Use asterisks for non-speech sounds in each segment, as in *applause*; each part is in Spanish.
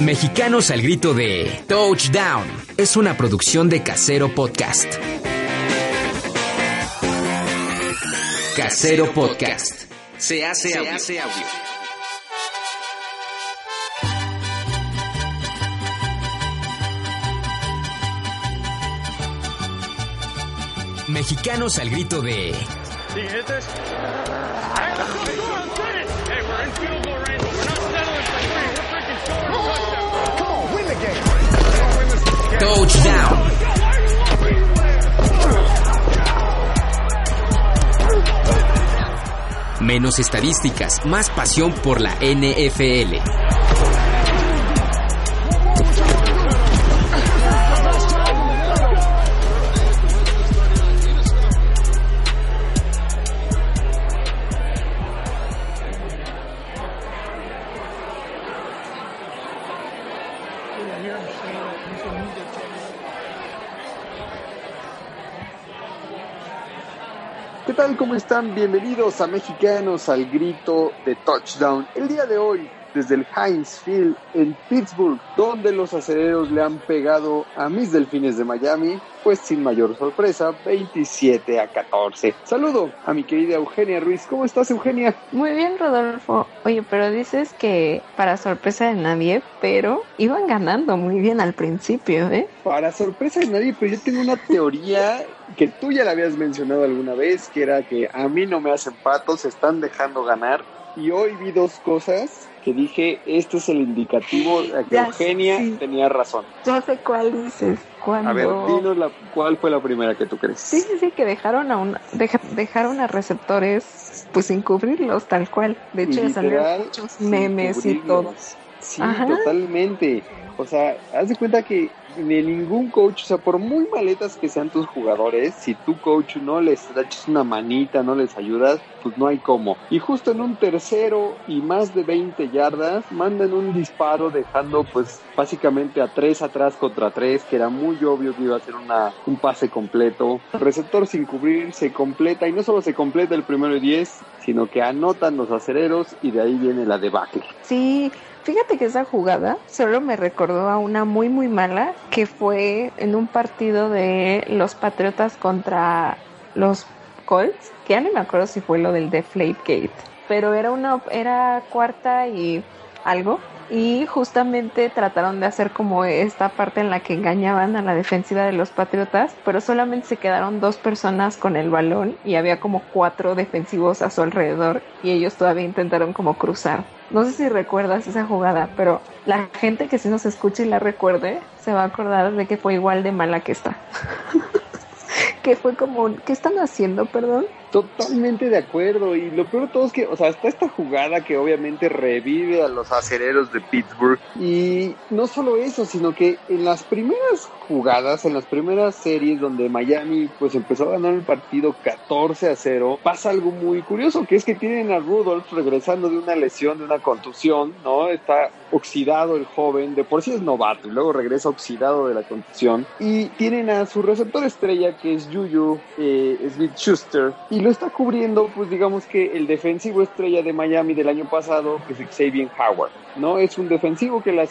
Mexicanos al grito de Touchdown es una producción de Casero Podcast. Casero Podcast. Se hace audio. Mexicanos al grito de Menos estadísticas, más pasión por la NFL. ¿Cómo están? Bienvenidos a Mexicanos al Grito de Touchdown. El día de hoy, desde el Heinz Field en Pittsburgh, donde los acereros le han pegado a mis delfines de Miami, pues sin mayor sorpresa, 27 a 14. Saludo a mi querida Eugenia Ruiz. ¿Cómo estás, Eugenia? Muy bien, Rodolfo. Oye, pero dices que para sorpresa de nadie, pero iban ganando muy bien al principio, ¿eh? Para sorpresa de nadie, pero yo tengo una teoría que tú ya la habías mencionado alguna vez, que era que a mí no me hacen patos, se están dejando ganar. Y hoy vi dos cosas que dije, este es el indicativo de que Ya, Eugenia sí. tenía razón. Ya sé cuál dices. Cuando... A ver, dinos la, cuál fue la primera que tú crees. Sí, sí, sí, que dejaron a un, deja- dejaron a receptores pues sin cubrirlos tal cual. De hecho, ya salieron muchos memes y todo. Sí, Ajá. totalmente. O sea, haz de cuenta que ni ningún coach, o sea, por muy maletas que sean tus jugadores, si tu coach no les echas una manita, no les ayudas, pues no hay cómo. Y justo en un tercero y más de 20 yardas, mandan un disparo dejando pues básicamente a tres atrás contra tres, que era muy obvio que iba a ser una, un pase completo. Receptor sin cubrir, se completa, y no solo se completa el primero y 10, sino que anotan los acereros y de ahí viene la debacle. Sí, fíjate que esa jugada solo me recordó a una muy muy mala que fue en un partido de los Patriotas contra los Colts, que ya no me acuerdo si fue lo del Deflate Gate, pero era una era cuarta y algo y justamente trataron de hacer como esta parte en la que engañaban a la defensiva de los Patriotas, pero solamente se quedaron dos personas con el balón y había como cuatro defensivos a su alrededor y ellos todavía intentaron como cruzar. No sé si recuerdas esa jugada, pero la gente que sí nos escuche y la recuerde se va a acordar de que fue igual de mala que esta. *laughs* que fue como, ¿qué están haciendo, perdón? Totalmente de acuerdo. Y lo peor de todo es que, o sea, está esta jugada que obviamente revive a los acereros de Pittsburgh. Y no solo eso, sino que en las primeras jugadas, en las primeras series donde Miami pues empezó a ganar el partido 14 a 0, pasa algo muy curioso, que es que tienen a Rudolph regresando de una lesión, de una contusión, ¿no? Está oxidado el joven, de por sí es novato y luego regresa oxidado de la contusión. Y tienen a su receptor estrella que es Juju eh, Smith Schuster y lo está cubriendo, pues digamos que el defensivo estrella de Miami del año pasado, que es Xavier Howard, ¿no? Es un defensivo que la,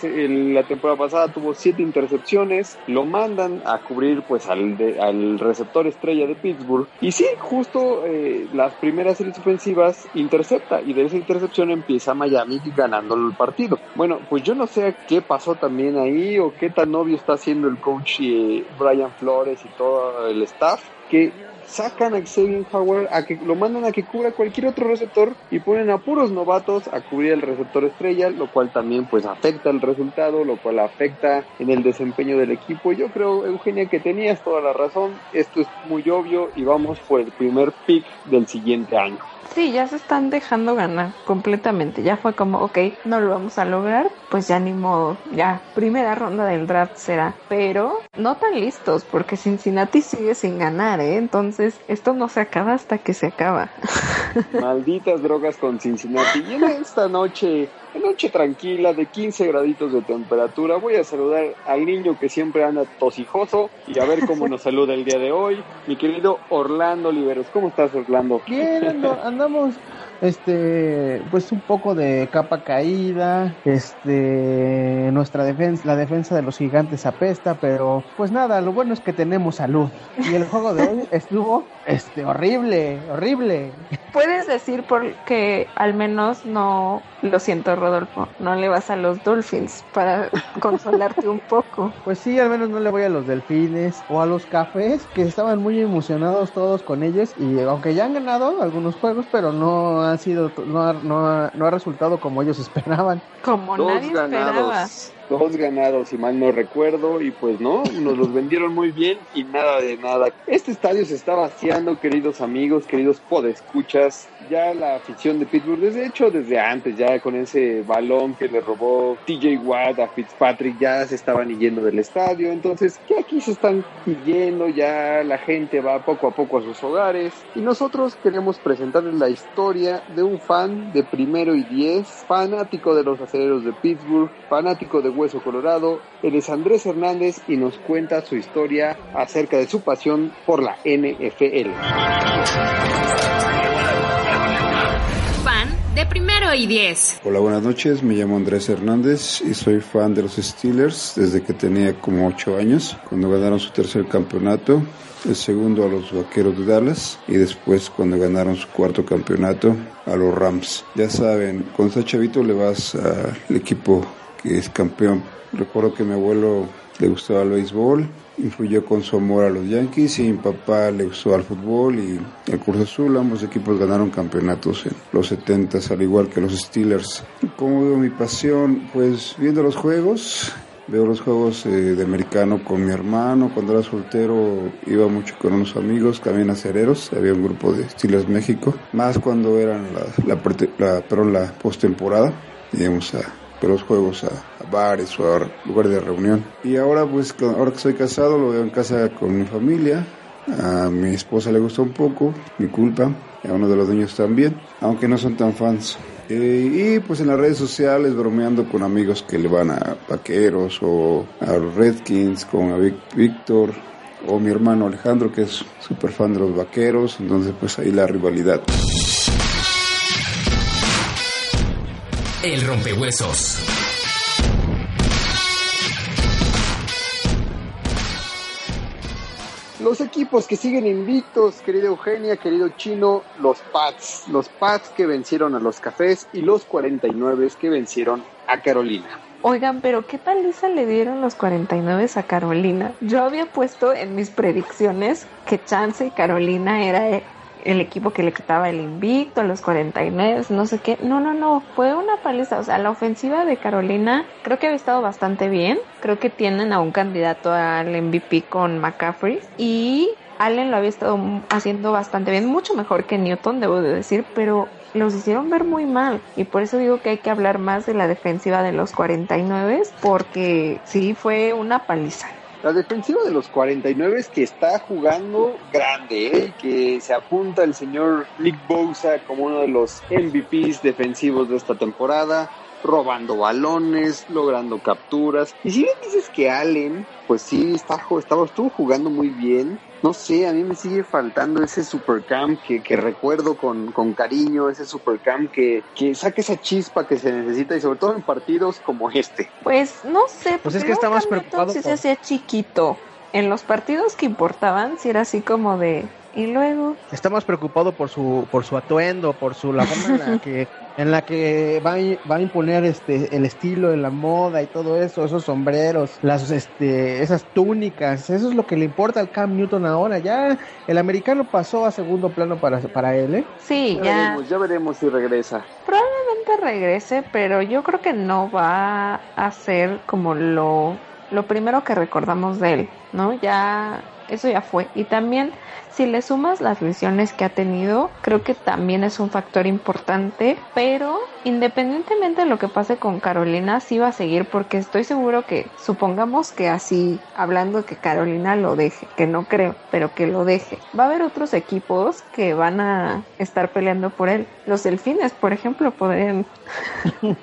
temporada pasada tuvo siete intercepciones, lo mandan a cubrir pues al, al receptor estrella de Pittsburgh y sí, justo eh, las primeras series ofensivas intercepta y de esa intercepción empieza Miami ganando el partido. Bueno, pues yo no sé qué pasó también ahí o qué tan obvio está haciendo el coach eh, Brian Flores y todo el staff que sacan a Xavier Howard a que lo mandan a que cubra cualquier otro receptor y ponen a puros novatos a cubrir el receptor estrella, lo cual también pues afecta el resultado, lo cual afecta en el desempeño del equipo. Yo creo, Eugenia, que tenías toda la razón. Esto es muy obvio y vamos por el primer pick del siguiente año. Sí, ya se están dejando ganar completamente. Ya fue como, ok, no lo vamos a lograr, pues ya ni modo. Ya, primera ronda del draft será. Pero no tan listos, porque Cincinnati sigue sin ganar, ¿eh? Entonces, esto no se acaba hasta que se acaba. *laughs* Malditas drogas con Cincinnati. Y en esta noche, en noche tranquila de 15 graditos de temperatura, voy a saludar al niño que siempre anda tosijoso y a ver cómo nos saluda el día de hoy. Mi querido Orlando Oliveros. ¿Cómo estás, Orlando? Bien, andamos este pues un poco de capa caída este nuestra defensa la defensa de los gigantes apesta pero pues nada lo bueno es que tenemos salud. Y el juego de hoy *laughs* estuvo este horrible horrible. Puedes decir porque al menos no, lo siento Rodolfo, no le vas a los Dolphins para *laughs* consolarte un poco. pues sí al menos no le voy a los delfines o a los cafés que estaban muy emocionados todos con ellos y aunque ya han ganado algunos juegos pero no ha sido no ha, no ha- no ha resultado como ellos *laughs* esperaban Como Dos nadie esperaba. ganados. Dos ganados, si mal no recuerdo, y pues no, nos los vendieron muy bien y nada de nada. Este estadio se está vaciando, queridos amigos, queridos podescuchas. Ya la afición de Pittsburgh, desde hecho, desde antes, ya con ese balón que le robó TJ Watt a Fitzpatrick, ya se estaban yendo del estadio. Entonces, ya aquí se están yendo, ya la gente va poco a poco a sus hogares. Y nosotros queremos presentarles la historia de un fan de primero y diez, fanático de los aceleros de Pittsburgh, fanático de Hueso Colorado. Él es Andrés Hernández y nos cuenta su historia acerca de su pasión por la NFL. De primero y diez. Hola, buenas noches. Me llamo Andrés Hernández y soy fan de los Steelers desde que tenía como 8 años, cuando ganaron su tercer campeonato, el segundo a los Vaqueros de Dallas y después cuando ganaron su cuarto campeonato a los Rams. Ya saben, cuando estás chavito le vas al equipo que es campeón. Recuerdo que mi abuelo le gustaba el béisbol, influyó con su amor a los Yankees y mi papá le gustó al fútbol y el Cruz Azul. Ambos equipos ganaron campeonatos en los 70 al igual que los Steelers. ¿Cómo veo mi pasión? Pues viendo los juegos. Veo los juegos eh, de americano con mi hermano. Cuando era soltero iba mucho con unos amigos, también acereros. Había un grupo de Steelers México. Más cuando eran la, la, la, perdón, la postemporada. Íbamos a ver los juegos a, a bares o a lugares de reunión. Y ahora pues ahora que soy casado lo veo en casa con mi familia. A mi esposa le gusta un poco, mi culpa. Y a uno de los niños también, aunque no son tan fans. Eh, y pues en las redes sociales bromeando con amigos que le van a Vaqueros o a Redskins, con a Víctor o mi hermano Alejandro que es súper fan de los Vaqueros. Entonces pues ahí la rivalidad. El rompehuesos. Los equipos que siguen invictos, querida Eugenia, querido Chino, los Pats. Los Pats que vencieron a los Cafés y los 49 que vencieron a Carolina. Oigan, pero ¿qué paliza le dieron los 49 a Carolina? Yo había puesto en mis predicciones que Chance y Carolina era el equipo que le quitaba el invicto los 49, no sé qué. No, no, no, fue una paliza. O sea, la ofensiva de Carolina creo que había estado bastante bien. Creo que tienen a un candidato al MVP con McCaffrey. Y Allen lo había estado haciendo bastante bien, mucho mejor que Newton, debo de decir, pero los hicieron ver muy mal. Y por eso digo que hay que hablar más de la defensiva de los 49, porque sí fue una paliza. La defensiva de los 49 es que está jugando grande, ¿eh? que se apunta el señor Nick Bosa como uno de los MVPs defensivos de esta temporada, robando balones, logrando capturas. Y si bien dices que Allen, pues sí, está, estuvo jugando muy bien. No sé, a mí me sigue faltando ese supercamp que, que recuerdo con, con cariño, ese supercamp que, que saque esa chispa que se necesita y sobre todo en partidos como este. Pues no sé, Pues es porque que está más preocupado sí se hacía chiquito. En los partidos que importaban, sí era así como de Y luego, Está más preocupado por su por su atuendo, por su la forma en la *laughs* que en la que va va a imponer este el estilo de la moda y todo eso, esos sombreros, las este esas túnicas, eso es lo que le importa al Cam Newton ahora. Ya el americano pasó a segundo plano para para él, ¿eh? sí, Ya, ya veremos, ya veremos si regresa. probablemente regrese, pero yo creo que no va a ser como lo, lo primero que recordamos de él, ¿no? Ya, eso ya fue. Y también, si le sumas las lesiones que ha tenido, creo que también es un factor importante, pero independientemente de lo que pase con Carolina, sí va a seguir porque estoy seguro que, supongamos que así, hablando que Carolina lo deje, que no creo, pero que lo deje, va a haber otros equipos que van a estar peleando por él. Los delfines, por ejemplo, podrían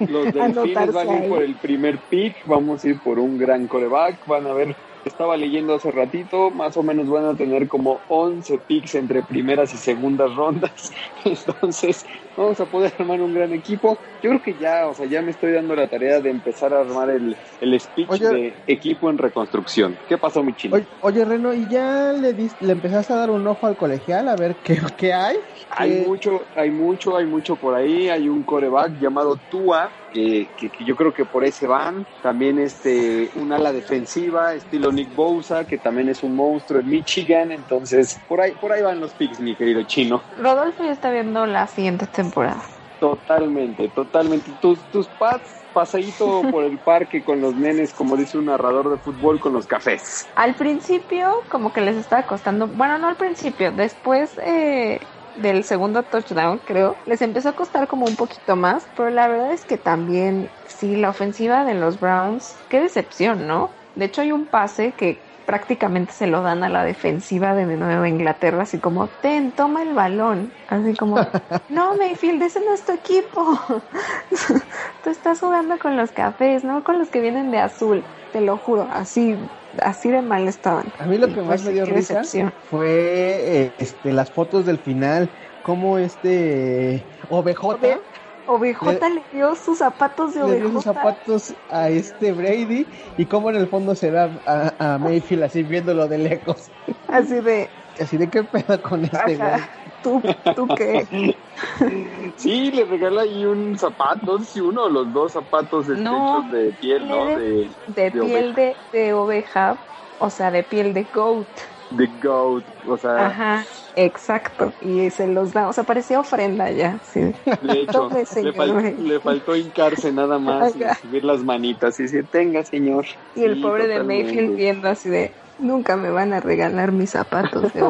Los *laughs* delfines van a ir por el primer pick, vamos a ir por un gran coreback, van a ver, estaba leyendo hace ratito, más o menos van a tener como 11 picks entre primeras y segundas rondas, *laughs* entonces vamos a poder armar un gran equipo. Yo creo que ya, o sea, ya me estoy dando la tarea de empezar a armar el, el speech Oye. de equipo en reconstrucción. ¿Qué pasó, mi chino? Oye, oye, Reno, ¿y ya le dis- le empezaste a dar un ojo al colegial a ver qué, qué hay? Hay ¿Qué- mucho, hay mucho, hay mucho por ahí. Hay un coreback llamado Tua, que, que- que yo creo que por ese van. También este, un ala defensiva, estilo Nick Bosa, que también es un monstruo en Michigan. Entonces, por ahí, por ahí van los picks, mi querido chino. Rodolfo ya está viendo la siguiente temporada. Totalmente, totalmente. Tus, tus pads, paseíto *laughs* por el parque con los nenes, como dice un narrador de fútbol, con los cafés. Al principio, como que les estaba costando, bueno, no al principio, después eh, del segundo touchdown, creo, les empezó a costar como un poquito más, pero la verdad es que también, sí, la ofensiva de los Browns, qué decepción, ¿no? De hecho, hay un pase que prácticamente se lo dan a la defensiva de Nueva Inglaterra, así como, ten, toma el balón, así como, *laughs* no, Mayfield, ese no es tu equipo, *laughs* tú estás jugando con los cafés, no con los que vienen de azul, te lo juro, así, así de mal estaban. A mí lo que Pues más sí, me dio risa decepción. fue eh, este, las fotos del final, como este OBJ OBJ le, dio sus zapatos de le dio OBJ. sus zapatos a este Brady y como en el fondo se ve a, a- a Mayfield así viéndolo de lejos. Así de, Así de qué pedo con este güey. ¿tú, tú qué? *laughs* Sí, le regala ahí un zapato, no sé si uno o los dos zapatos No, hechos de piel, ¿no? De De piel de, de oveja, o sea, de piel de goat. de goat, o sea, Ajá, exacto. Y se los da, o sea, parecía ofrenda ya. Sí. de hecho, Tome, le, fal- le faltó hincarse nada más y subir las manitas y decir, tenga, señor. Y el Sí, pobre de. Mayfield viendo así de, nunca me van a regalar mis zapatos de.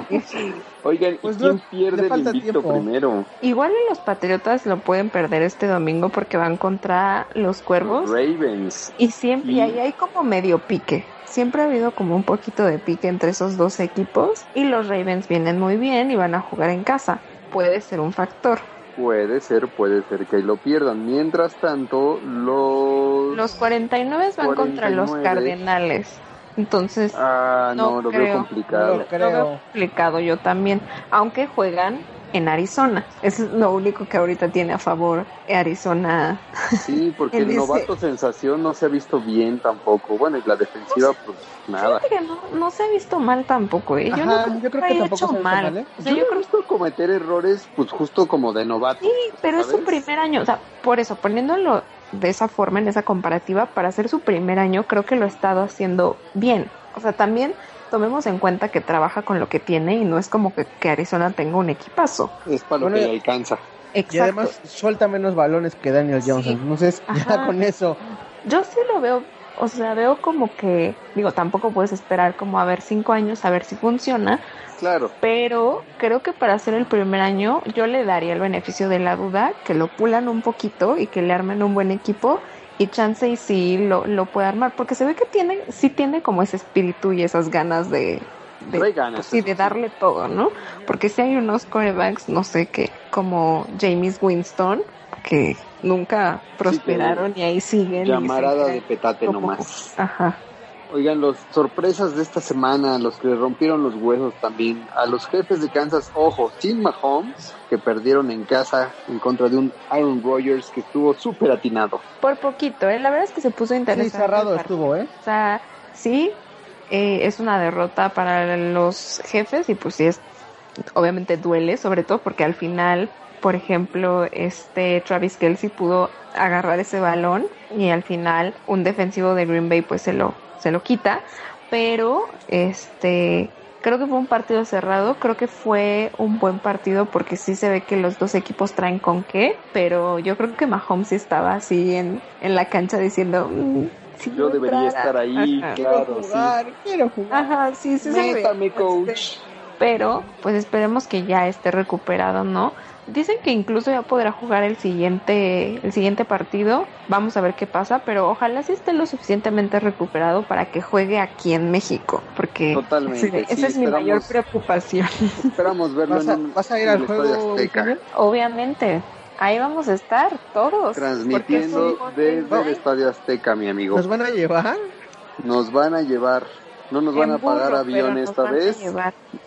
Oigan, ¿y Pues quién no, pierde el invicto tiempo. primero? Igual los Patriotas lo pueden perder este domingo porque van contra los Cuervos. Ravens. Y siempre, y Y- ahí hay como medio pique. Siempre ha habido como un poquito de pique entre esos dos equipos. Y los Ravens vienen muy bien y van a jugar en casa. Puede ser un factor. Puede ser, puede ser que ahí lo pierdan. Mientras tanto, los... Los 49 van contra los 49. Cardenales. Entonces, Ah, no, No lo creo. veo complicado. No lo creo. veo complicado yo también. Aunque juegan en Arizona. Es lo único que ahorita tiene a favor Arizona. Sí, *laughs* porque el dice- novato sensación no se ha visto bien tampoco. Bueno, y la defensiva, pues nada. Fíjate que no, no se ha visto mal tampoco. ¿eh? Yo, Ajá, no creo yo creo que haya tampoco hecho se ha visto mal. mal, ¿eh? O sea, yo yo he creo visto cometer errores, pues justo como de novato. Sí, pero es su ¿sabes? primer año. O sea, por eso, poniéndolo de esa forma, en esa comparativa, para hacer su primer año, creo que lo ha estado haciendo bien. O sea, también tomemos en cuenta que trabaja con lo que tiene y no es como que, que Arizona tenga un equipazo. Es para lo Bueno, que le alcanza. Exacto. Y además suelta menos balones que Daniel Johnson. Sí. Entonces, *laughs* ya Ajá. con eso, Yo sí lo veo, o sea, veo como que, digo, tampoco puedes esperar como a ver cinco años a ver si funciona, Claro. pero creo que para hacer el primer año yo le daría el beneficio de la duda, que lo pulan un poquito y que le armen un buen equipo y chance y sí lo, lo puede armar, porque se ve que tiene, sí tiene como ese espíritu y esas ganas de, de, ganas, pues de darle todo, ¿no? Porque si hay unos corebacks, no sé qué, como James Winston, que nunca prosperaron y ahí siguen. Llamarada de petate nomás. Ajá. Oigan, los sorpresas de esta semana, los que le rompieron los huesos también, a los jefes de Kansas, ojo, sin Mahomes, que perdieron en casa en contra de un Aaron Rodgers que estuvo súper atinado. Por poquito, ¿eh? La verdad es que se puso sí, interesante. cerrado el partido. estuvo, ¿eh? O sea, sí, eh, es una derrota para los jefes y pues sí es obviamente duele, sobre todo porque al final, por ejemplo, este Travis Kelsey pudo agarrar ese balón y al final un defensivo de Green Bay pues se lo, se lo quita, pero este creo que fue un partido cerrado, creo que fue un buen partido porque sí se ve que los dos equipos traen con qué, pero yo creo que Mahomes sí estaba así en, en la cancha diciendo, "Mm, si Yo debería entrara". estar ahí, Ajá. claro, sí. jugar, quiero jugar. Ajá, sí, sí. Métame, coach. Pero, pues esperemos que ya esté recuperado, ¿no? Dicen que incluso ya podrá jugar el siguiente, el siguiente partido. Vamos a ver qué pasa, pero ojalá sí esté lo suficientemente recuperado para que juegue aquí en México, porque Totalmente, sí, esa sí, es mi mayor preocupación. Esperamos verlo ¿Vas a, en vas a ir en al el Estadio juego? Azteca. Obviamente, ahí vamos a estar todos. Transmitiendo desde el Estadio Azteca, mi amigo. ¿Nos van a llevar? Nos van a llevar. No nos van a pagar burro, avión esta vez.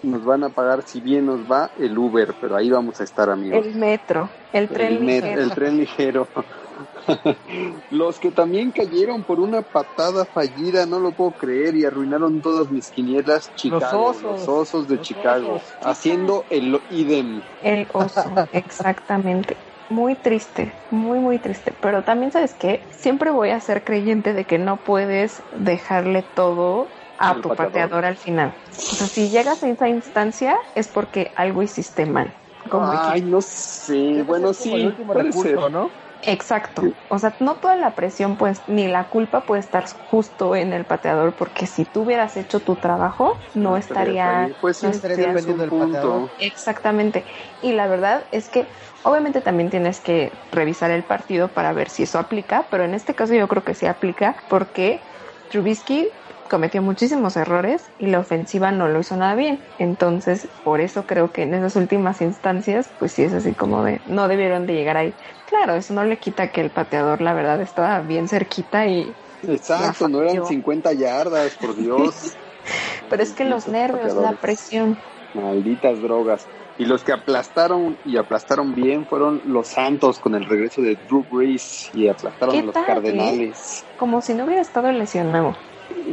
Nos van a pagar, si bien nos va, el Uber. Pero ahí vamos a estar, amigos. El metro, el tren el, met- ligero. el tren ligero. *laughs* Los que también cayeron por una patada fallida, no lo puedo creer, y arruinaron todas mis quinielas, Chicago, osos. los osos de Los Chicago, osos. haciendo el idem. El oso, *laughs* exactamente. Muy triste, muy, muy triste. Pero también, ¿sabes qué? Siempre voy a ser creyente de que no puedes dejarle todo a El tu pateador. pateador al final. O sea, si llegas a esa instancia es porque algo hiciste mal. Como Ay, equipo. no sé, bueno, sí, puede recurso, ser. ¿no? Exacto. O sea, no toda la presión, pues, ni la culpa puede estar justo en el pateador, porque si tú hubieras hecho tu trabajo, no estaría... Pues no estaría estaría- dependiendo del pateador. Exactamente. Y la verdad es que obviamente también tienes que revisar el partido para ver si eso aplica, pero en este caso yo creo que sí aplica porque Trubisky cometió muchísimos errores y la ofensiva no lo hizo nada bien. Entonces, por eso creo que en esas últimas instancias, pues sí es así como de no debieron de llegar ahí. Claro, eso no le quita que el pateador la verdad estaba bien cerquita y Exacto, no eran 50 yardas, por Dios. *laughs* pero es que los nervios, la presión. Malditas drogas. Y los que aplastaron y aplastaron bien fueron los Santos con el regreso de Drew Brees y aplastaron ¿Qué a los tal, eh? Cardenales. Como si no hubiera estado lesionado.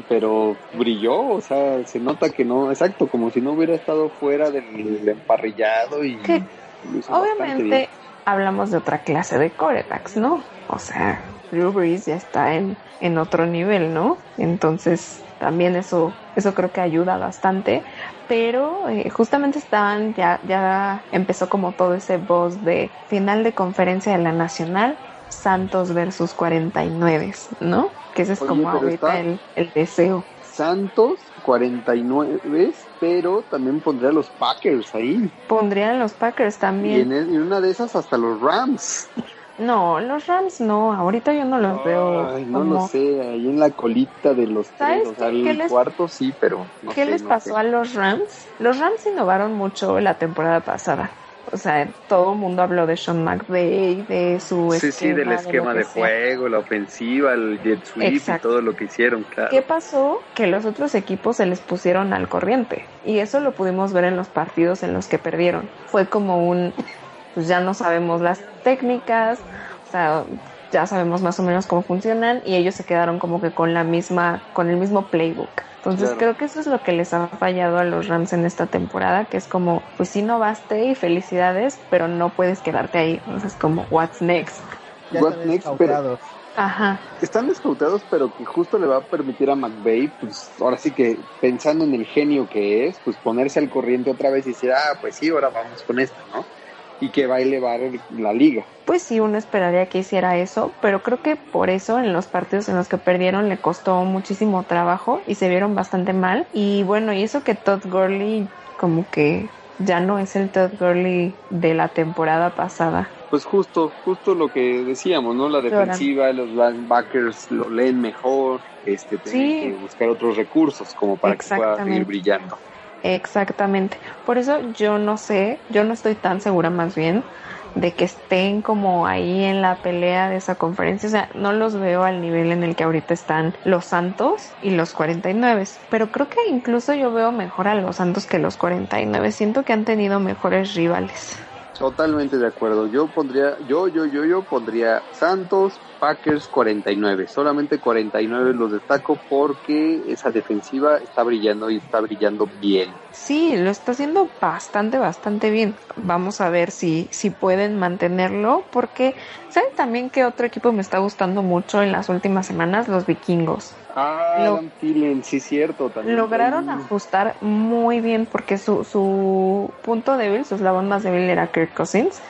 Pero brilló, o sea, se nota que no, exacto, como si no hubiera estado fuera del emparrillado y Obviamente hablamos de otra clase de corebacks, ¿no? O sea, Drew Brees ya está en, en otro nivel, ¿no? Entonces también eso, eso creo que ayuda bastante. Pero eh, justamente estaban, ya, ya empezó como todo ese voz de final de conferencia de la Nacional, Santos versus 49, ¿no? Que ese es Oye, como ahorita el, el deseo. Santos 49, pero también pondría a los Packers ahí. Pondrían los Packers Y también. en, en una de esas hasta los Rams. No, los Rams no, ahorita yo no los veo. Ay, no como- lo sé, ahí en la colita de los ¿Sabes tres, o les- cuarto sí, pero no ¿Qué sé, les no pasó sé. a los Rams? Los Rams innovaron mucho la temporada pasada. O sea, todo el mundo habló de Sean McVay, de su Sí, sí, del esquema que de sea. juego, la ofensiva, el jet sweep Exacto. y todo lo que hicieron, claro. ¿Qué pasó? Que los otros equipos se les pusieron al corriente. Y eso lo pudimos ver en los partidos en los que perdieron. Fue como un, pues ya no sabemos las técnicas, o sea, ya sabemos más o menos cómo funcionan y ellos se quedaron como que con la misma, con el mismo playbook. Entonces Claro. creo que eso es lo que les ha fallado a los Rams en esta temporada, que es como, pues sí no baste y felicidades, pero no puedes quedarte ahí. Entonces como, what's next? Ya What están next. Ajá. Están descautados, pero que justo le va a permitir a McVay, pues ahora sí que pensando en el genio que es, pues ponerse al corriente otra vez y decir, ah, pues sí, ahora vamos con esto, ¿no? Y que va a elevar el- la liga. Pues sí, uno esperaría que hiciera eso, pero creo que por eso en los partidos en los que perdieron le costó muchísimo trabajo y se vieron bastante mal. Y bueno, y eso que Todd Gurley como que ya no es el Todd Gurley de la temporada pasada. Pues justo, justo lo que decíamos, ¿no? La defensiva, los linebackers lo leen mejor, este, tienen Sí. que buscar otros recursos como para que pueda seguir brillando. Exactamente. Por eso yo no sé, yo no estoy tan segura más bien de que estén como ahí en la pelea de esa conferencia. O sea, no los veo al nivel en el que ahorita están los Santos y los 49. Pero creo que incluso yo veo mejor a los Santos que los 49. Siento que han tenido mejores rivales. Totalmente de acuerdo. Yo pondría, yo, yo, yo, yo pondría Santos, Packers 49. Solamente 49 los destaco porque esa defensiva está brillando y está brillando bien. Sí, lo está haciendo bastante, bastante bien. Vamos a ver si, si pueden mantenerlo porque, ¿saben también que otro equipo me está gustando mucho en las últimas semanas? Los vikingos. Ah, Lo- Adam Thielen, sí, cierto. También Lograron ajustar muy bien porque su, su punto débil, su eslabón más débil era Kirk Cousins.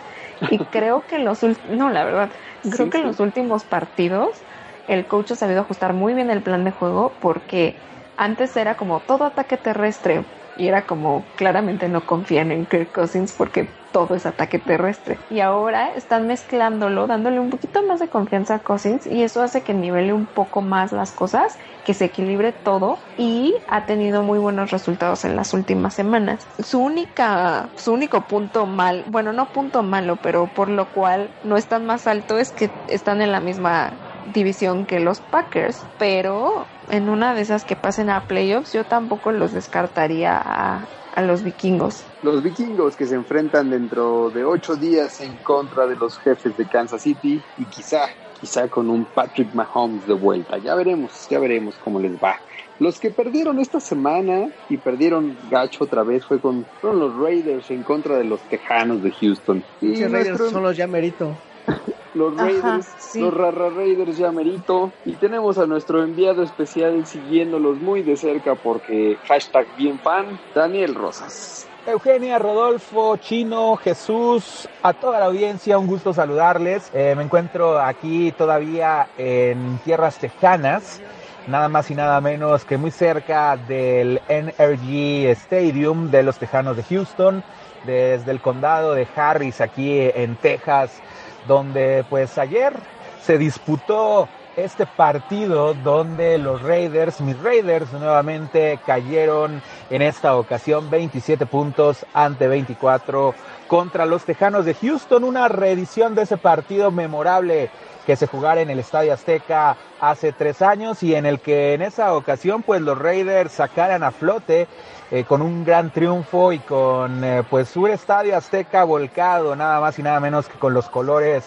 Y creo que los ult- no, la verdad, creo Sí, que sí. en los últimos partidos el coach ha sabido ajustar muy bien el plan de juego porque antes era como todo ataque terrestre y era como claramente no confían en Kirk Cousins porque todo es ataque terrestre. Y ahora están mezclándolo, dándole un poquito más de confianza a Cousins y eso hace que nivele un poco más las cosas, que se equilibre todo y ha tenido muy buenos resultados en las últimas semanas. Su única, su único punto mal, bueno, no punto malo, pero por lo cual no están más alto es que están en la misma división que los Packers, pero en una de esas que pasen a playoffs yo tampoco los descartaría a, a los vikingos. Los vikingos que se enfrentan dentro de ocho días en contra de los jefes de Kansas City y quizá, quizá con un Patrick Mahomes de vuelta. Ya veremos, ya veremos cómo les va. Los que perdieron esta semana y perdieron gacho otra vez fue con, fueron los Raiders en contra de los Tejanos de Houston. Y Raiders nuestro- son los ya merito. *laughs* los Ajá, Raiders, sí. los Rara Raiders ya merito. Y tenemos a nuestro enviado especial siguiéndolos muy de cerca porque hashtag bien fan, Daniel Rosas. Eugenia, Rodolfo, Chino, Jesús, a toda la audiencia, un gusto saludarles. Eh, me encuentro aquí todavía en tierras tejanas, nada más y nada menos que muy cerca del NRG Stadium de los Tejanos de Houston, desde el condado de Harris aquí en Texas, donde pues ayer se disputó este partido donde los Raiders, mis Raiders nuevamente cayeron en esta ocasión 27 puntos ante 24 contra los Tejanos de Houston, una reedición de ese partido memorable que se jugara en el Estadio Azteca hace tres años y en el que en esa ocasión pues los Raiders sacaran a flote eh, con un gran triunfo y con eh, pues un Estadio Azteca volcado nada más y nada menos que con los colores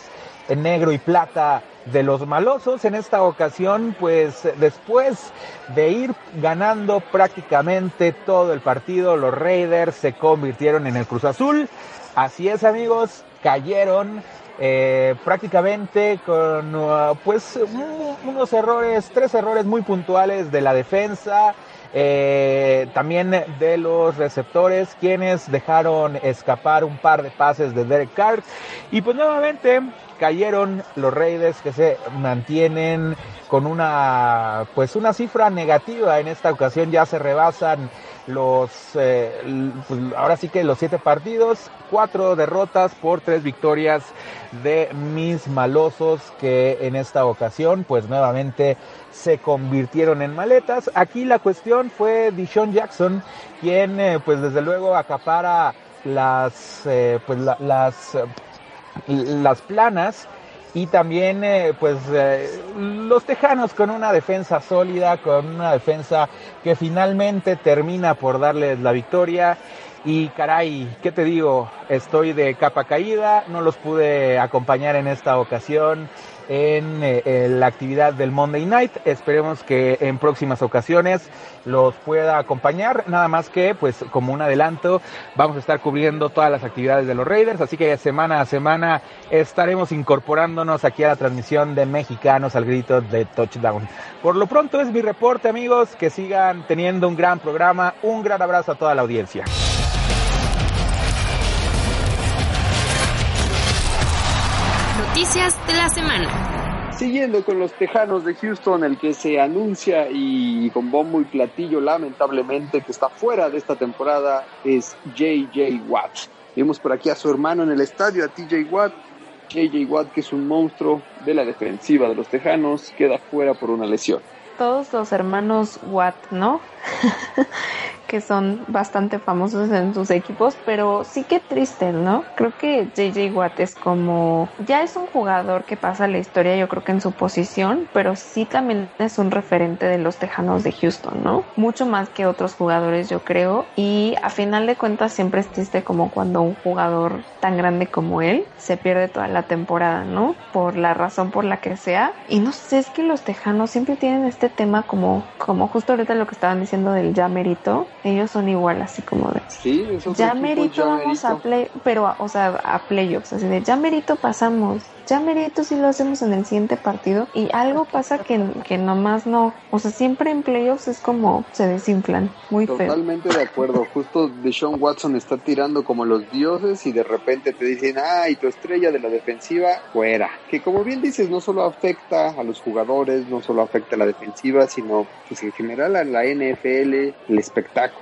en negro y plata de los malosos. En esta ocasión, pues después de ir ganando prácticamente todo el partido, los Raiders se convirtieron en el Cruz Azul. Así es amigos, cayeron eh, prácticamente con uh, pues un- unos errores, tres errores muy puntuales de la defensa. Eh, también de los receptores quienes dejaron escapar un par de pases de Derek Carr. Y pues nuevamente cayeron los Raiders que se mantienen con una pues una cifra negativa. En esta ocasión ya se rebasan los eh, pues, ahora sí que los siete partidos cuatro derrotas por tres victorias de mis malosos que en esta ocasión pues nuevamente se convirtieron en maletas. Aquí la cuestión fue Dishon Jackson quien eh, pues desde luego acapara las eh, pues la- las las planas y también eh, pues eh, los tejanos con una defensa sólida, con una defensa que finalmente termina por darles la victoria y caray, ¿qué te digo? Estoy de capa caída, no los pude acompañar en esta ocasión en, eh, en la actividad del Monday Night. Esperemos que en próximas ocasiones los pueda acompañar. Nada más que, pues, como un adelanto, vamos a estar cubriendo todas las actividades de los Raiders. Así que semana a semana estaremos incorporándonos aquí a la transmisión de Mexicanos al grito de touchdown. Por lo pronto es mi reporte, amigos. Que sigan teniendo un gran programa. Un gran abrazo a toda la audiencia. Noticias de la semana. Siguiendo con los Tejanos de Houston, el que se anuncia y con bombo y platillo lamentablemente que está fuera de esta temporada es JJ Watt. Vimos por aquí a su hermano en el estadio, a TJ Watt. JJ Watt, que es un monstruo de la defensiva de los Tejanos, queda fuera por una lesión. Todos los hermanos Watt, ¿no? *laughs* que son bastante famosos en sus equipos, pero sí que triste, ¿no? Creo que JJ Watt es como, ya es un jugador que pasa la historia, yo creo que en su posición, pero sí también es un referente de los Tejanos de Houston, ¿no? Mucho más que otros jugadores, yo creo, y a final de cuentas siempre es triste como cuando un jugador tan grande como él se pierde toda la temporada, ¿no? Por la razón por la que sea. Y no sé, es que los Tejanos siempre tienen este tema como, como justo ahorita lo que estaban diciendo del ya merito, ellos son igual, así como de Sí, ya merito vamos a play, pero a- o sea, a playoffs, así de ya merito pasamos, ya merito si lo hacemos en el siguiente partido y algo pasa que, que nomás no, o sea, siempre en playoffs es como se desinflan, muy feo. Totalmente de acuerdo. Justo Deshaun Watson está tirando como los dioses y de repente te dicen, ay, tu estrella de la defensiva fuera. Que como bien dices, no solo afecta a los jugadores, no solo afecta a la defensiva, sino pues en general a la NFL, el espectáculo.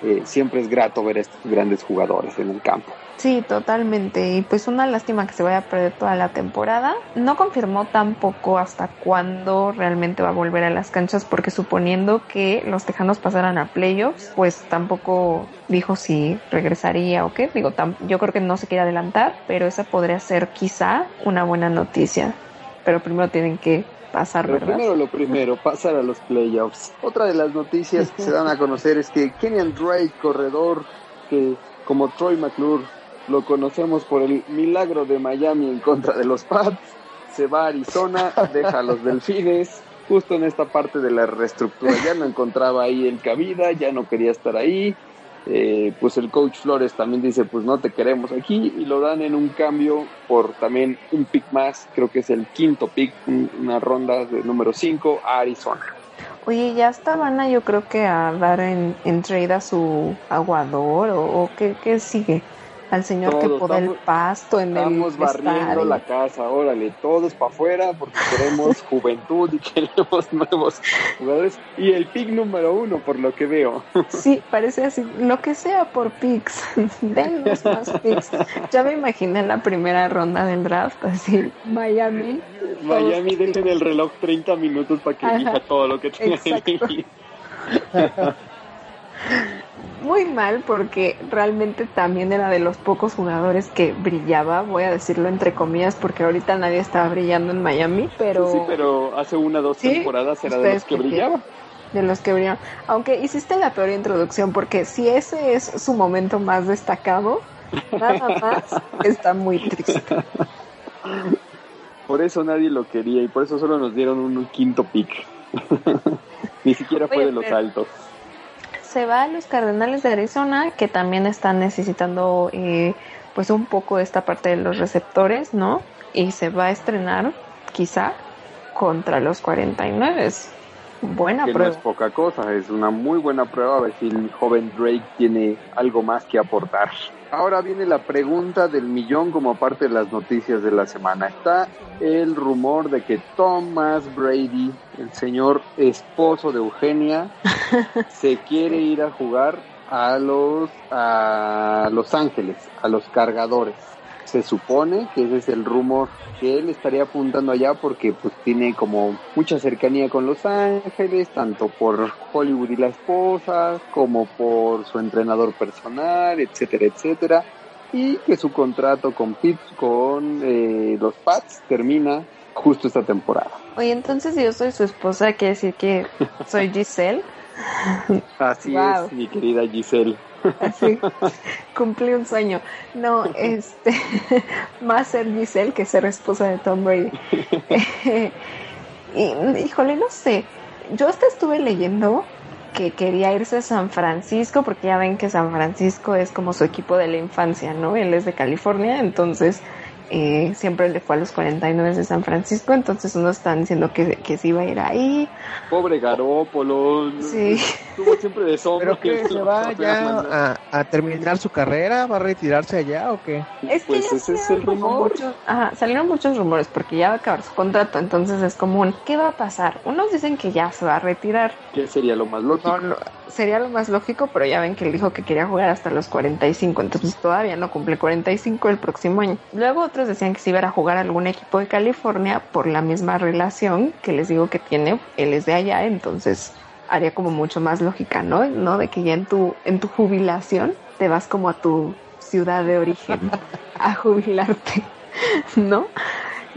Eh, siempre es grato ver a estos grandes jugadores en el campo. Sí, totalmente. Y pues una lástima que se vaya a perder toda la temporada. No confirmó tampoco hasta cuándo realmente va a volver a las canchas, porque suponiendo que los Tejanos pasaran a playoffs, pues tampoco dijo si regresaría o qué. Digo, yo creo que no se quiere adelantar, pero esa podría ser quizá una buena noticia. Pero primero tienen que pasar, Pero ¿verdad? primero lo primero, pasar a los playoffs. Otra de las noticias que se dan a conocer es que Kenyan Drake, corredor que como Troy McClure lo conocemos por el milagro de Miami en contra de los Pats, se va a Arizona, deja a los Delfines. Justo en esta parte de la reestructura ya no encontraba ahí el cabida, ya no quería estar ahí. Eh, pues el coach Flores también dice pues no te queremos aquí y lo dan en un cambio por también un pick más, creo que es el quinto pick, un- una ronda de número 5 a Arizona. Oye, ya hasta van a yo creo que a dar en, en trade a su aguador o, o qué, qué sigue. Al señor que poda el pasto en Estamos el barriendo la casa, órale, todos para afuera porque queremos *laughs* juventud y queremos nuevos jugadores. Y el pick número uno, por lo que veo. Sí, parece así, lo que sea por picks, *laughs* denos más picks. Ya me imaginé la primera ronda del draft, así, Miami. *laughs* Miami dejen el reloj 30 minutos para que Ajá, elija todo lo que tenga exacto. Muy mal porque realmente también era de los pocos jugadores que brillaba, voy a decirlo entre comillas porque ahorita nadie estaba brillando en Miami, pero... Sí, pero hace una o dos Sí, temporadas era de los que brillaba. de los que brillaron. Aunque hiciste la peor introducción, porque si ese es su momento más destacado, nada más *laughs* está muy triste. Por eso nadie lo quería y por eso solo nos dieron un quinto pick. *laughs* Ni siquiera fue Oye, de los pero- altos. Se va a los Cardenales de Arizona, que también están necesitando eh, pues un poco esta parte de los receptores, ¿no? Y se va a estrenar, quizá, contra los 49. Buena que no prueba. es poca cosa, es una muy buena prueba a ver si el joven Drake tiene algo más que aportar. Ahora viene la pregunta del millón como parte de las noticias de la semana. Está el rumor de que Thomas Brady, el señor esposo de Eugenia, *laughs* se quiere ir a jugar a los a Los Ángeles, a los cargadores. Se supone que ese es el rumor que él estaría apuntando allá porque pues tiene como mucha cercanía con Los Ángeles, tanto por Hollywood y la esposa, como por su entrenador personal, etcétera, etcétera. Y que su contrato con Pitt, con eh, los Pats termina justo esta temporada. Oye, entonces si yo soy su esposa, quiere decir que soy *laughs* Giselle. Así Wow. es, mi querida Giselle. Así, cumplí un sueño. No, este, *laughs* más ser Giselle que ser esposa de Tom Brady. *laughs* y, híjole, no sé. Yo hasta estuve leyendo que quería irse a San Francisco, porque ya ven que San Francisco es como su equipo de la infancia, ¿no? Él es de California, entonces eh, siempre le fue a los 49 de San Francisco, entonces unos están diciendo que, que se iba a ir ahí. Pobre Garópolo. Sí. Estuvo siempre de sombra. ¿Pero que se va ya a, a terminar su carrera? ¿Va a retirarse allá o qué? Es que Pues ya ese es salieron el rumor. muchos- ajá, salieron muchos rumores porque ya va a acabar su contrato, entonces es común. ¿Qué va a pasar? Unos dicen que ya se va a retirar. ¿Qué sería lo más lógico? No, no, sería lo más lógico, pero ya ven que él dijo que quería jugar hasta los 45, entonces todavía no cumple 45 el próximo año. Luego otros decían que se iba a jugar a algún equipo de California por la misma relación que les digo que tiene, él es de allá, entonces haría como mucho más lógica, ¿no? ¿No? De que ya en tu, en tu jubilación te vas como a tu ciudad de origen *laughs* a jubilarte, ¿no?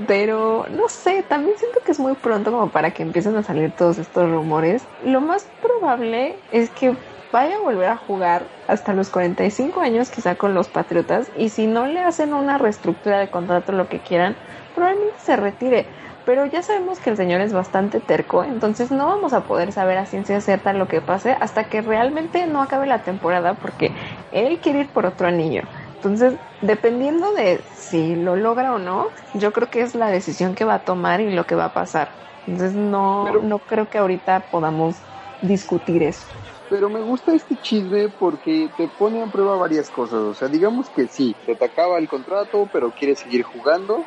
Pero no sé, también siento que es muy pronto como para que empiecen a salir todos estos rumores. Lo más probable es que vaya a volver a jugar hasta los 45 años quizá con los Patriotas y si no le hacen una reestructura de contrato lo que quieran, probablemente se retire. Pero ya sabemos que el señor es bastante terco, entonces no vamos a poder saber a ciencia cierta lo que pase hasta que realmente no acabe la temporada porque él quiere ir por otro anillo. Entonces, dependiendo de si lo logra o no, yo creo que es la decisión que va a tomar y lo que va a pasar. Entonces, no, no creo que ahorita podamos discutir eso. Pero me gusta este chisme porque te pone a prueba varias cosas. O sea, digamos que sí, se te acaba el contrato, pero quieres seguir jugando.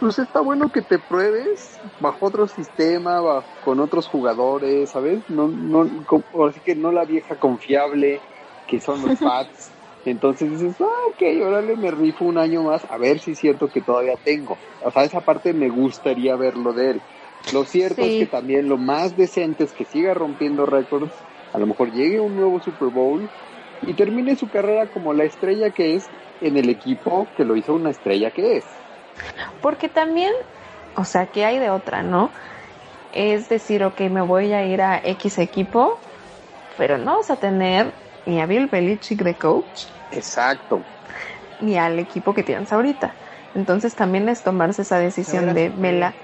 Pues está bueno que te pruebes bajo otro sistema, bajo, con otros jugadores, ¿sabes? No, no, así que no la vieja confiable que son los *laughs* Pats. Entonces dices, ah, ok, órale, me rifo un año más, a ver si es cierto que todavía tengo. O sea, esa parte me gustaría verlo de él. Lo cierto Sí. es que también lo más decente es que siga rompiendo récords, a lo mejor llegue un nuevo Super Bowl y termine su carrera como la estrella que es en el equipo que lo hizo una estrella que es. Porque también, o sea, que hay de otra, ¿no? Es decir, ok, me voy a ir a X equipo, pero no vas a tener ni a Bill Belichick de coach, Exacto. ni al equipo que tienes ahorita. Entonces también es tomarse esa decisión de me la,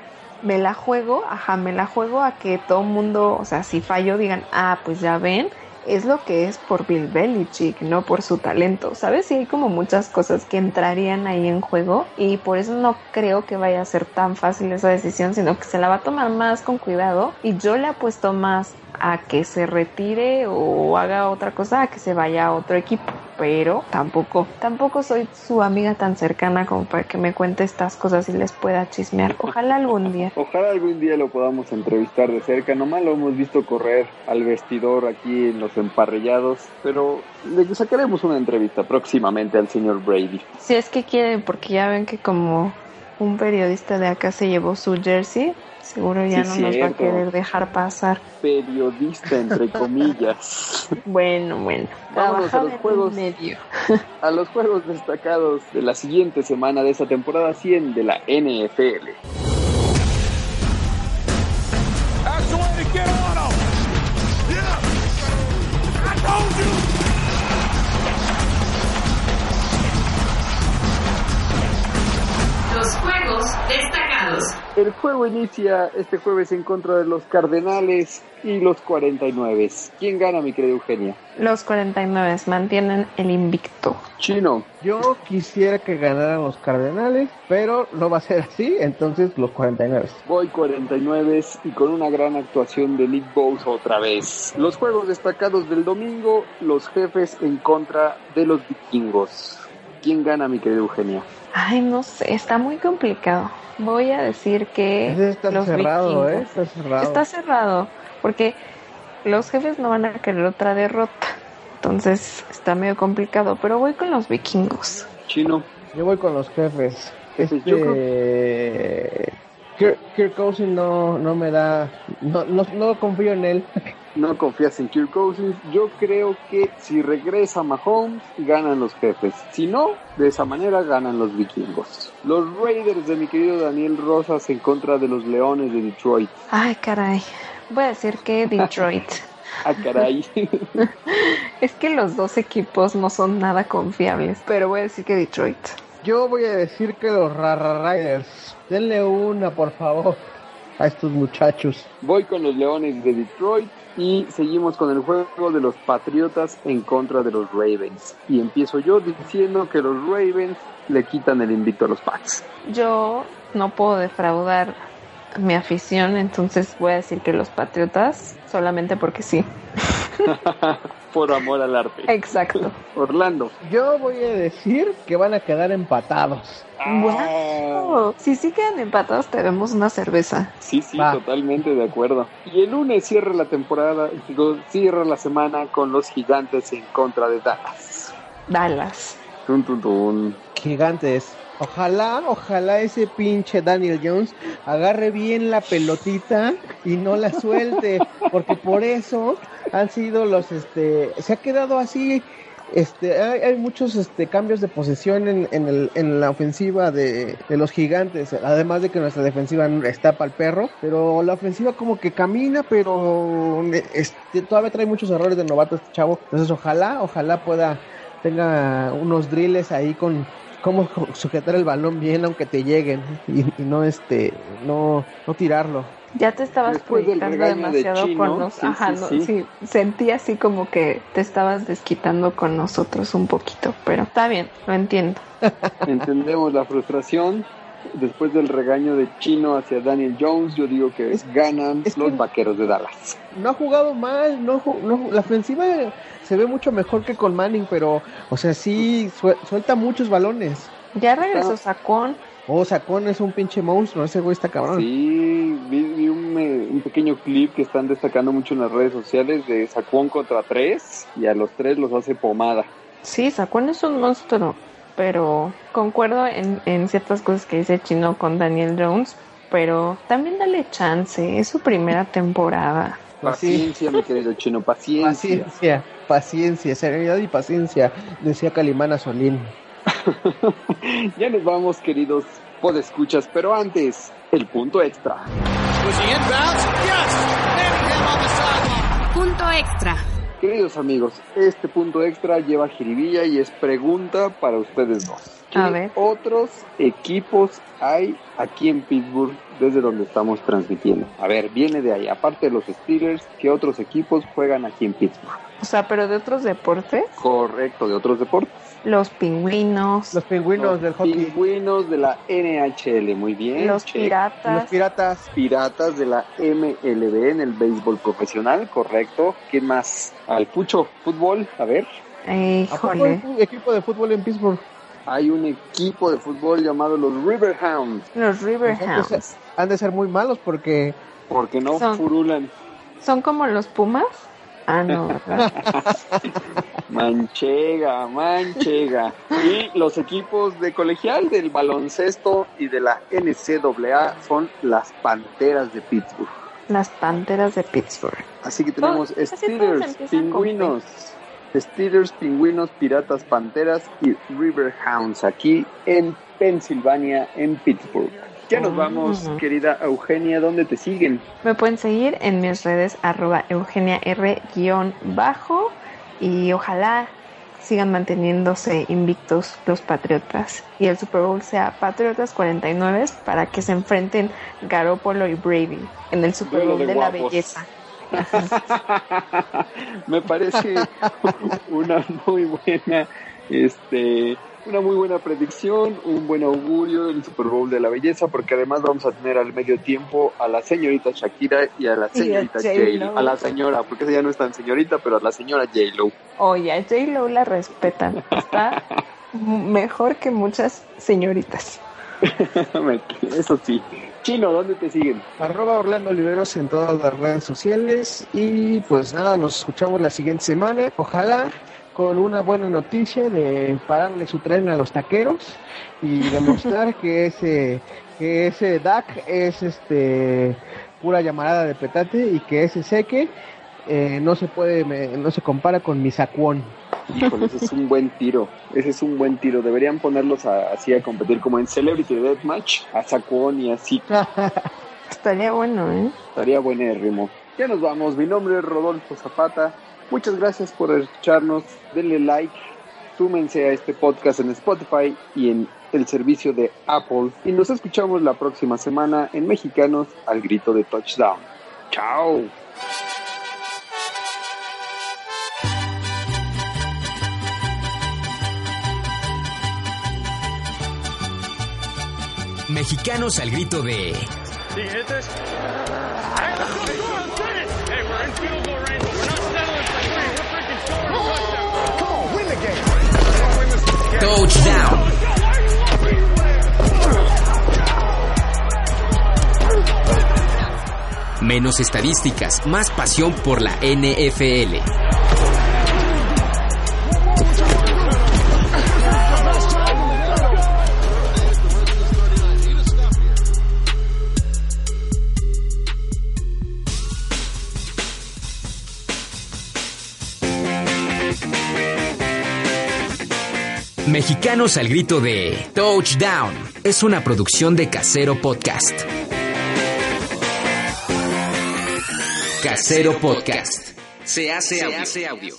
me la juego, ajá, me la juego a que todo mundo, o sea, si fallo digan, ah, pues ya ven, es lo que es por Bill Belichick, no por su talento, ¿sabes? Y hay como muchas cosas que entrarían ahí en juego y por eso no creo que vaya a ser tan fácil esa decisión, sino que se la va a tomar más con cuidado y yo le apuesto más a que se retire o haga otra cosa a que se vaya a otro equipo, pero tampoco, tampoco soy su amiga tan cercana como para que me cuente estas cosas y les pueda chismear. Ojalá algún día. *laughs* Ojalá algún día lo podamos entrevistar de cerca. Nomás lo hemos visto correr al vestidor aquí en los emparrillados, pero le sacaremos una entrevista próximamente al señor Brady. Si es que quieren, porque ya ven que como un periodista de acá se llevó su jersey, seguro ya Sí, no nos va a querer dejar pasar. Periodista, entre comillas. *laughs* Bueno, bueno. Vámonos a los juegos. medio. *laughs* A los juegos destacados de la siguiente semana de esta temporada 100 de la NFL. Destacados. El juego inicia este jueves en contra de los Cardenales y los 49. ¿Quién gana, mi querida Eugenia? Los 49 mantienen el invicto. Chino. Yo quisiera que ganaran los Cardenales, pero no va a ser así, entonces los 49. Voy 49 y con una gran actuación de Nick Bosa otra vez. Los juegos destacados del domingo, los jefes en contra de los vikingos. ¿Quién gana, mi querida Eugenia? Ay, no sé, está muy complicado. Voy a decir que Ese está los cerrado, ¿eh? vikingos. Está cerrado. Está cerrado, porque los jefes no van a querer otra derrota. Entonces está medio complicado, pero voy con los vikingos. Chino. Yo voy con los jefes. Este, yo Kirk, Kirk Cousins no, no me da, no, no, no confío en él. No confías en Kirk Cousins. Yo creo que si regresa Mahomes, ganan los jefes. Si no, de esa manera ganan los vikingos. Los Raiders de mi querido Daniel Rosas en contra de los Leones de Detroit. Ay, caray. Voy a decir que Detroit. *laughs* Ah, caray. *laughs* es que los dos equipos no son nada confiables, pero voy a decir que Detroit. Yo voy a decir que los Rara Riders, denle una por favor a estos muchachos. Voy con los Leones de Detroit y seguimos con el juego de los Patriotas en contra de los Ravens. Y empiezo yo diciendo que los Ravens le quitan el invicto a los Pats. Yo no puedo defraudar mi afición, entonces voy a decir que los Patriotas, solamente porque sí. *laughs* Por amor al arte. Exacto. Orlando. Yo voy a decir que van a quedar empatados. Wow. Si sí quedan empatados, tenemos una cerveza. Sí, sí, Va. totalmente de acuerdo. Y el lunes cierra la temporada, digo, cierra la semana con los gigantes en contra de Dallas. Dallas. Tun, tun, tun. Gigantes. Ojalá, ojalá ese pinche Daniel Jones agarre bien la pelotita y no la suelte, porque por eso han sido los, este, se ha quedado así, este, hay, muchos, este, cambios de posesión en, en, el, en la ofensiva de, de los gigantes, además de que nuestra defensiva está para el perro, pero la ofensiva como que camina, pero este, todavía trae muchos errores de novato este chavo, entonces ojalá, ojalá pueda tenga unos drills ahí con cómo sujetar el balón bien aunque te lleguen y, y no este no no tirarlo Ya te estabas Después proyectando de demasiado Chino, con nosotros. sí, Ajá, sí, no, sí. sí. Sentí así como que te estabas desquitando con nosotros un poquito, pero está bien, lo entiendo. Entendemos la frustración. Después del regaño de Chino hacia Daniel Jones, yo digo que ganan es que- los vaqueros de Dallas. no ha jugado mal no, ju- no la ofensiva se ve mucho mejor que con Manning pero o sea sí sue- suelta muchos balones Ya regresó Sacón. oh Sacón es un pinche monstruo ese güey está cabrón Sí, vi, vi un, eh, un pequeño clip que están destacando mucho en las redes sociales de Saquon contra tres y a los tres los hace pomada. Sí, Sacón es un monstruo, pero concuerdo en, en ciertas cosas que dice Chino con Daniel Jones, pero también dale chance, es su primera temporada. Pues. Paciencia, mi querido Chino, paciencia. paciencia paciencia serenidad y paciencia decía Calimana Solín *laughs* ya nos vamos, queridos podescuchas, pero antes, el punto extra. Punto extra. Queridos amigos, este punto extra lleva jiribilla y es pregunta para ustedes dos. ¿Qué A ver. otros equipos hay aquí en Pittsburgh desde donde estamos transmitiendo? A ver, viene de ahí. Aparte de los Steelers, ¿qué otros equipos juegan aquí en Pittsburgh? O sea, pero de otros deportes, Correcto, de otros deportes. Los pingüinos, los pingüinos Los del hockey Pingüinos de la NHL, muy bien. los check. piratas, los piratas Piratas de la MLB en el béisbol profesional, correcto. ¿Quién más? Al Pucho, fútbol, a ver. ¿A híjole, un equipo de fútbol en Pittsburgh Hay un equipo de fútbol llamado los Riverhounds, los Riverhounds. han de ser muy malos porque porque no Son- furulan. ¿Son como los pumas? Ah, no. *laughs* Manchega, manchega. Y los equipos de colegial del baloncesto y de la NCAA son las Panteras de Pittsburgh. Las panteras de Pittsburgh. Así que tenemos todos Steelers, Pingüinos, Steelers, Pingüinos, Piratas, Panteras y Riverhounds aquí en Pensilvania, en Pittsburgh. Ya nos vamos, querida Eugenia, ¿dónde te siguen? Me pueden seguir en mis redes arroba Eugenia R bajo y ojalá sigan manteniéndose invictos los Patriotas y el Super Bowl sea Patriotas 49 para que se enfrenten Garoppolo y Brady en el Super Bowl de de, la belleza. *laughs* Me parece *laughs* una muy buena, este, una muy buena predicción, un buen augurio del Super Bowl de la belleza, porque además vamos a tener al medio tiempo a la señorita Shakira y a la señorita J-Lo. A la señora, porque esa ya no es tan señorita, pero a la señora J Lo. Oye, a J-Lo la respetan. Está mejor que muchas señoritas. *laughs* Eso sí. Chino, ¿dónde te siguen? Arroba Orlando Oliveros en todas las redes sociales. Y pues nada, nos escuchamos la siguiente semana. Ojalá con una buena noticia de pararle su tren a los taqueros y demostrar que ese que ese DAC es este pura llamarada de petate y que ese seque eh, no se puede me- no se compara con mi sacuón. Híjole, ese es un buen tiro. Ese es un buen tiro. Deberían ponerlos a- así a competir como en Celebrity Deathmatch, a Saquon y así. *laughs* Estaría bueno, ¿eh? Estaría buenérrimo. Ya nos vamos. Mi nombre es Rodolfo Zapata. Muchas gracias por escucharnos. Denle like. Súmense a este podcast en Spotify y en el servicio de Apple. Y nos escuchamos la próxima semana en Mexicanos al grito de touchdown. Chao. Mexicanos al grito de Menos estadísticas, más pasión por la NFL. Mexicanos al grito de Touchdown es una producción de Casero Podcast. Casero Podcast. Se hace audio.